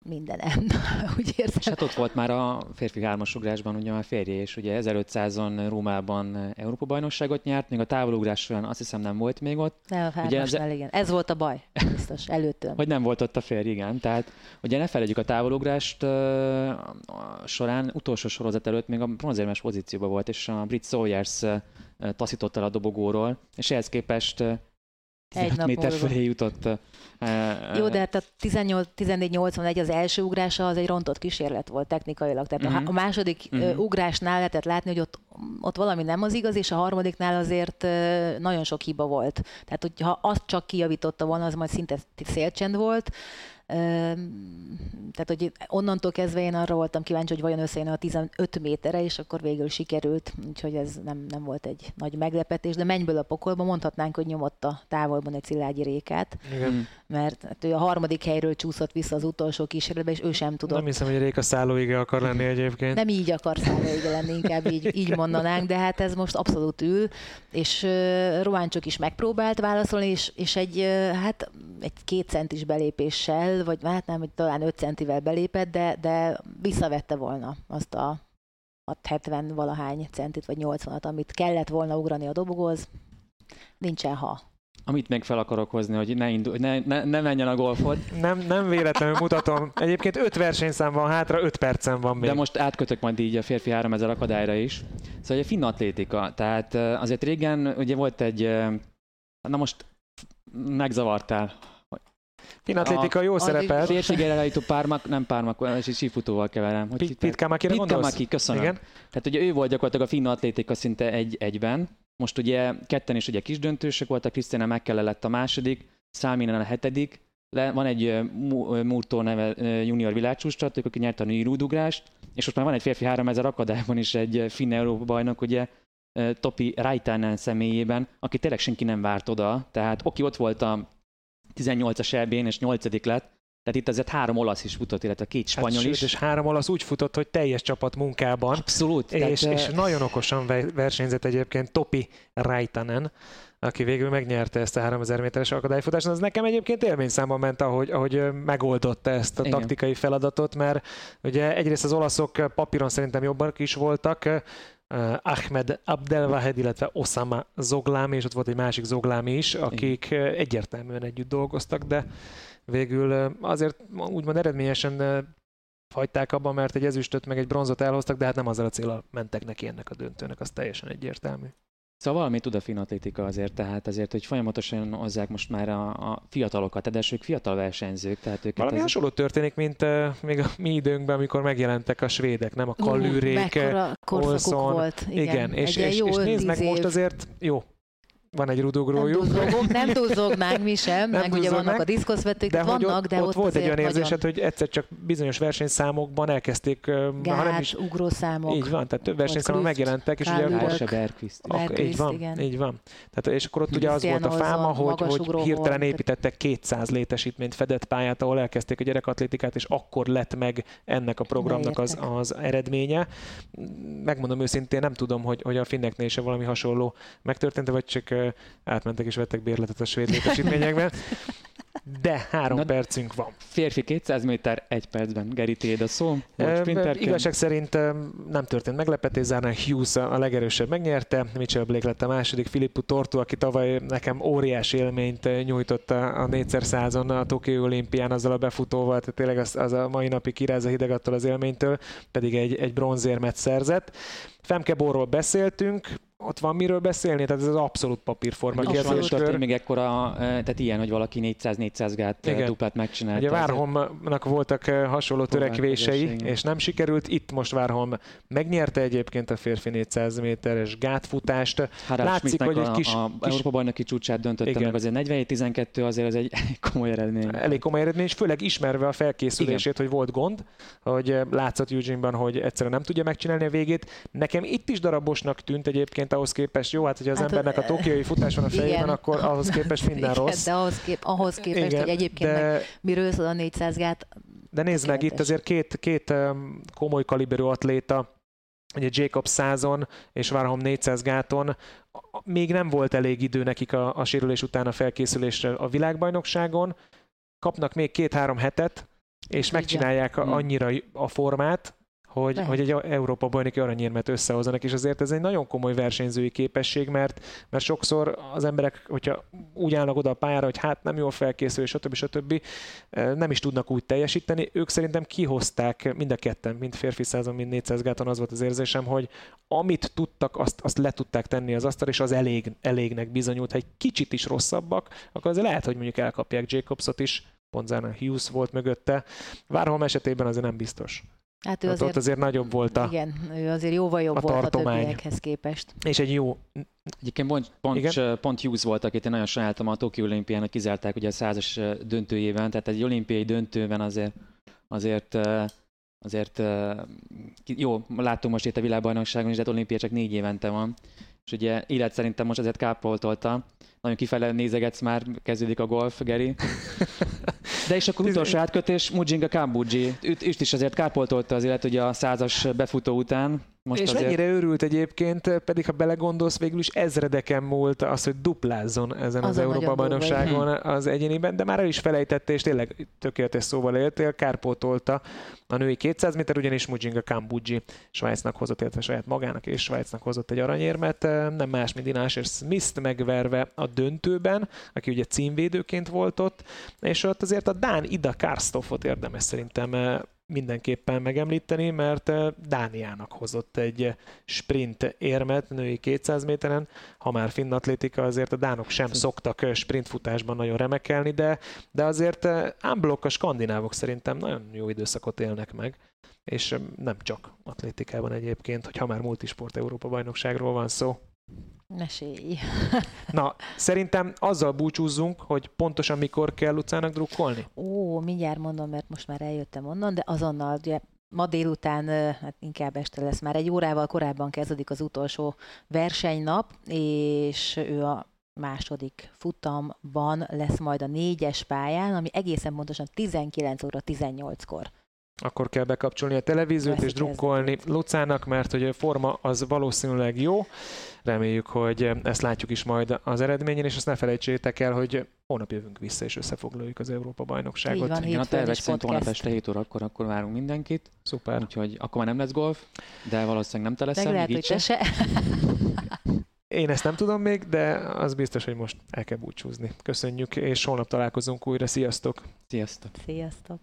mindenem, <laughs> úgy érzem. És hát ott volt már a férfi hármasugrásban ugye a férje, és ugye 1500-on Rómában Európa bajnokságot nyert, még a távolugrás során azt hiszem nem volt még ott. Nem, a ugye ez... igen. Ez volt a baj, biztos, előttől. hogy nem volt ott a férj, igen. Tehát ugye ne felejtjük a távolugrást uh, során, utolsó sorozat előtt még a bronzérmes pozícióban volt, és a Brit Sawyers uh, taszított el a dobogóról, és ehhez képest egy nap méter múlva. fölé jutott. Uh, Jó, de hát a 14-81 az első ugrása az egy rontott kísérlet volt technikailag. Tehát uh-huh. a második uh-huh. ugrásnál lehetett látni, hogy ott, ott valami nem az igaz, és a harmadiknál azért nagyon sok hiba volt. Tehát, hogyha azt csak kijavította volna, az majd szinte szélcsend volt tehát, hogy onnantól kezdve én arra voltam kíváncsi, hogy vajon összejön a 15 méterre, és akkor végül sikerült, úgyhogy ez nem, nem volt egy nagy meglepetés, de mennyből a pokolba mondhatnánk, hogy nyomott a távolban egy Szilágyi Rékát, Igen. mert hát ő a harmadik helyről csúszott vissza az utolsó kísérletbe, és ő sem tudott. Nem hiszem, hogy Réka szállóige akar lenni egyébként. Nem így akar szállóige lenni, inkább így, így mondanánk, de hát ez most abszolút ül, és uh, Roáncsok is megpróbált válaszolni, és, és egy, uh, hát egy két centis belépéssel vagy hát nem, hogy talán 5 centivel belépett, de, de visszavette volna azt a 70 valahány centit, vagy 80-at, amit kellett volna ugrani a dobogóz. Nincsen ha. Amit meg fel akarok hozni, hogy ne, indul, ne, ne, ne menjen a golfot. Nem, nem véletlenül mutatom. Egyébként öt versenyszám van hátra, öt percen van még. De most átkötök majd így a férfi 3000 akadályra is. Szóval a finn atlétika. Tehát azért régen ugye volt egy, na most megzavartál, Atlétika jó szerepel. Férségére állító pármak, nem pármak, és sífutóval keverem. Hogy Pit, Pitkámakire Pitkámaki, köszönöm. Igen? Tehát ugye ő volt gyakorlatilag a finn atlétika szinte egy, egyben. Most ugye ketten is ugye kis döntősök voltak, Krisztina Mekkele lett a második, Száminen a hetedik, le, van egy Murtó neve junior világcsúcstartók, aki nyerte a női rúdugrást, és most már van egy férfi 3000 akadályban is egy finn Európa bajnok, ugye Topi Raitanen személyében, aki tényleg senki nem várt oda, tehát oki ott volt a 18-as elbén és 8 lett, tehát itt azért három olasz is futott, illetve két hát spanyol hát, is. És három olasz úgy futott, hogy teljes csapat munkában. Abszolút. És, tehát, és nagyon okosan versenyzett egyébként Topi Raitanen, aki végül megnyerte ezt a 3000 méteres akadályfutást. Az nekem egyébként élményszámban ment, ahogy, ahogy megoldotta ezt a Igen. taktikai feladatot, mert ugye egyrészt az olaszok papíron szerintem jobbak is voltak, Ahmed Abdelvahed, illetve Osama Zoglami, és ott volt egy másik Zoglami is, akik egyértelműen együtt dolgoztak, de végül azért úgymond eredményesen hagyták abban, mert egy ezüstöt meg egy bronzot elhoztak, de hát nem azzal a célral mentek neki ennek a döntőnek, az teljesen egyértelmű. Szóval valami tud a finatlétika azért, tehát azért, hogy folyamatosan hozzák most már a, a fiatalokat, de ők fiatal versenyzők. Tehát őket Valami ez... hasonló történik, mint uh, még a mi időnkben, amikor megjelentek a svédek, nem a Kallűrék, Olson. volt. Igen, igen és, és, és nézd meg most azért, jó, van egy rudogrójuk. Nem, nem duzzognánk mi sem, nem meg ugye vannak a diszkoszvetők, de vannak, ott, de ott, ott volt egy olyan érzésed, nagyon... hogy egyszer csak bizonyos versenyszámokban elkezdték... Gát, nem is, ugrószámok. Így van, tehát több versenyszámok megjelentek, és ugye... Ak, így van, igen. így van. Tehát, és akkor ott ugye az volt a fáma, hogy, hogy hirtelen építettek 200 létesítményt fedett pályát, ahol elkezdték a gyerekatlétikát, és akkor lett meg ennek a programnak az, az eredménye. Megmondom őszintén, nem tudom, hogy, hogy a finneknél is valami hasonló megtörtént, vagy csak átmentek és vettek bérletet a svéd létesítményekben. de három Na, percünk van. Férfi 200 méter, egy percben. Geri, tiéd a szó. E, igazság szerint nem történt meglepetés, Zárnán Hughes a legerősebb megnyerte, Mitchell Blake lett a második, Filippu Tortu, aki tavaly nekem óriás élményt nyújtott a 4x100-on a Tokió olimpián azzal a befutóval, tehát tényleg az, az a mai napig kiráz a hideg attól az élménytől, pedig egy, egy bronzérmet szerzett. Femke Borról beszéltünk, ott van miről beszélni, tehát ez az abszolút papírforma kérdéskör. még ekkora, tehát ilyen, hogy valaki 400-400 gát Igen. duplát megcsinált. Ugye Várholmnak voltak hasonló törekvései, és nem sikerült. Itt most Várholm megnyerte egyébként a férfi 400 méteres gátfutást. Harald Látszik, hogy egy kis... A, a kis... Európa bajnoki csúcsát döntötte Igen. meg, azért 47-12 azért az egy <laughs> komoly eredmény. Elég komoly eredmény, és főleg ismerve a felkészülését, Igen. hogy volt gond, hogy látszott Eugene-ban, hogy egyszerűen nem tudja megcsinálni a végét. Nekem itt is darabosnak tűnt egyébként egyébként ahhoz képest jó, hát hogyha az hát, embernek a tokiai futás van a fejében, igen. akkor ahhoz képest minden igen, rossz. De ahhoz, kép, ahhoz képest, igen, hogy egyébként de... meg miről szól a 400 gát. De nézd meg, itt azért két, két komoly kaliberű atléta, ugye Jacob 100-on és Varhom 400 gáton még nem volt elég idő nekik a, a sérülés után a felkészülésre a világbajnokságon, kapnak még két-három hetet, és megcsinálják hmm. annyira a formát, hogy, hogy egy Európa bajnoki aranyérmet összehozzanak, és azért ez egy nagyon komoly versenyzői képesség, mert, mert sokszor az emberek, hogyha úgy állnak oda a pályára, hogy hát nem jól felkészül, stb. stb. nem is tudnak úgy teljesíteni. Ők szerintem kihozták mind a ketten, mind férfi százon, mind 400 gáton az volt az érzésem, hogy amit tudtak, azt, azt le tudták tenni az asztal, és az elég, elégnek bizonyult. Ha egy kicsit is rosszabbak, akkor az lehet, hogy mondjuk elkapják Jacobsot is, pont Hughes volt mögötte. Várholm esetében azért nem biztos. Hát ő azért, ott azért nagyobb volt a Igen, ő azért jóval jobb a volt tartomány. a többiekhez képest. És egy jó... Egyébként pont, pont, pont Hughes volt, akit én nagyon sajnáltam a Tokió olimpiának, kizárták ugye a százas döntőjében, tehát egy olimpiai döntőben azért, azért azért jó, látom most itt a világbajnokságon is, de hát olimpia csak négy évente van. És ugye élet szerintem most azért kápoltolta. Nagyon kifele nézegetsz már, kezdődik a golf, Geri. De és akkor utolsó átkötés, Mujinga Kambuji. Őt, is azért kárpoltolta az élet ugye a százas befutó után. Most és azért... mennyire örült egyébként, pedig ha belegondolsz, végül is ezredeken múlt az, hogy duplázzon ezen az, az Európa bajnokságon az egyéniben, de már el is felejtette, és tényleg tökéletes szóval éltél, kárpótolta a női 200 méter, ugyanis Mujinga Kambuji Svájcnak hozott, illetve saját magának és Svájcnak hozott egy aranyérmet, nem más, mint Dinás és Smith-t megverve a döntőben, aki ugye címvédőként volt ott, és ott azért a Dán Ida Karstoffot érdemes szerintem mindenképpen megemlíteni, mert eh, Dániának hozott egy sprint érmet női 200 méteren. Ha már finn atlétika, azért a dánok sem szoktak eh, sprintfutásban nagyon remekelni, de, de azért eh, unblock a skandinávok szerintem nagyon jó időszakot élnek meg és nem csak atlétikában egyébként, hogy ha már multisport Európa bajnokságról van szó. Mesélj. <laughs> Na, szerintem azzal búcsúzzunk, hogy pontosan mikor kell Lucának drukkolni? Ó, mindjárt mondom, mert most már eljöttem onnan, de azonnal, ugye ma délután, hát inkább este lesz, már egy órával korábban kezdődik az utolsó versenynap, és ő a második futamban lesz majd a négyes pályán, ami egészen pontosan 19 óra 18-kor akkor kell bekapcsolni a televíziót és drukkolni Lucának, mert hogy a forma az valószínűleg jó. Reméljük, hogy ezt látjuk is majd az eredményen, és azt ne felejtsétek el, hogy holnap jövünk vissza, és összefoglaljuk az Európa bajnokságot. Így van, Igen, a tervek szerint holnap este 7 órakor akkor várunk mindenkit. Szuper. Úgyhogy akkor már nem lesz golf, de valószínűleg nem te leszel, lehet, hogy te se. <laughs> Én ezt nem tudom még, de az biztos, hogy most el kell búcsúzni. Köszönjük, és holnap találkozunk újra. Sziasztok! Sziasztok! Sziasztok!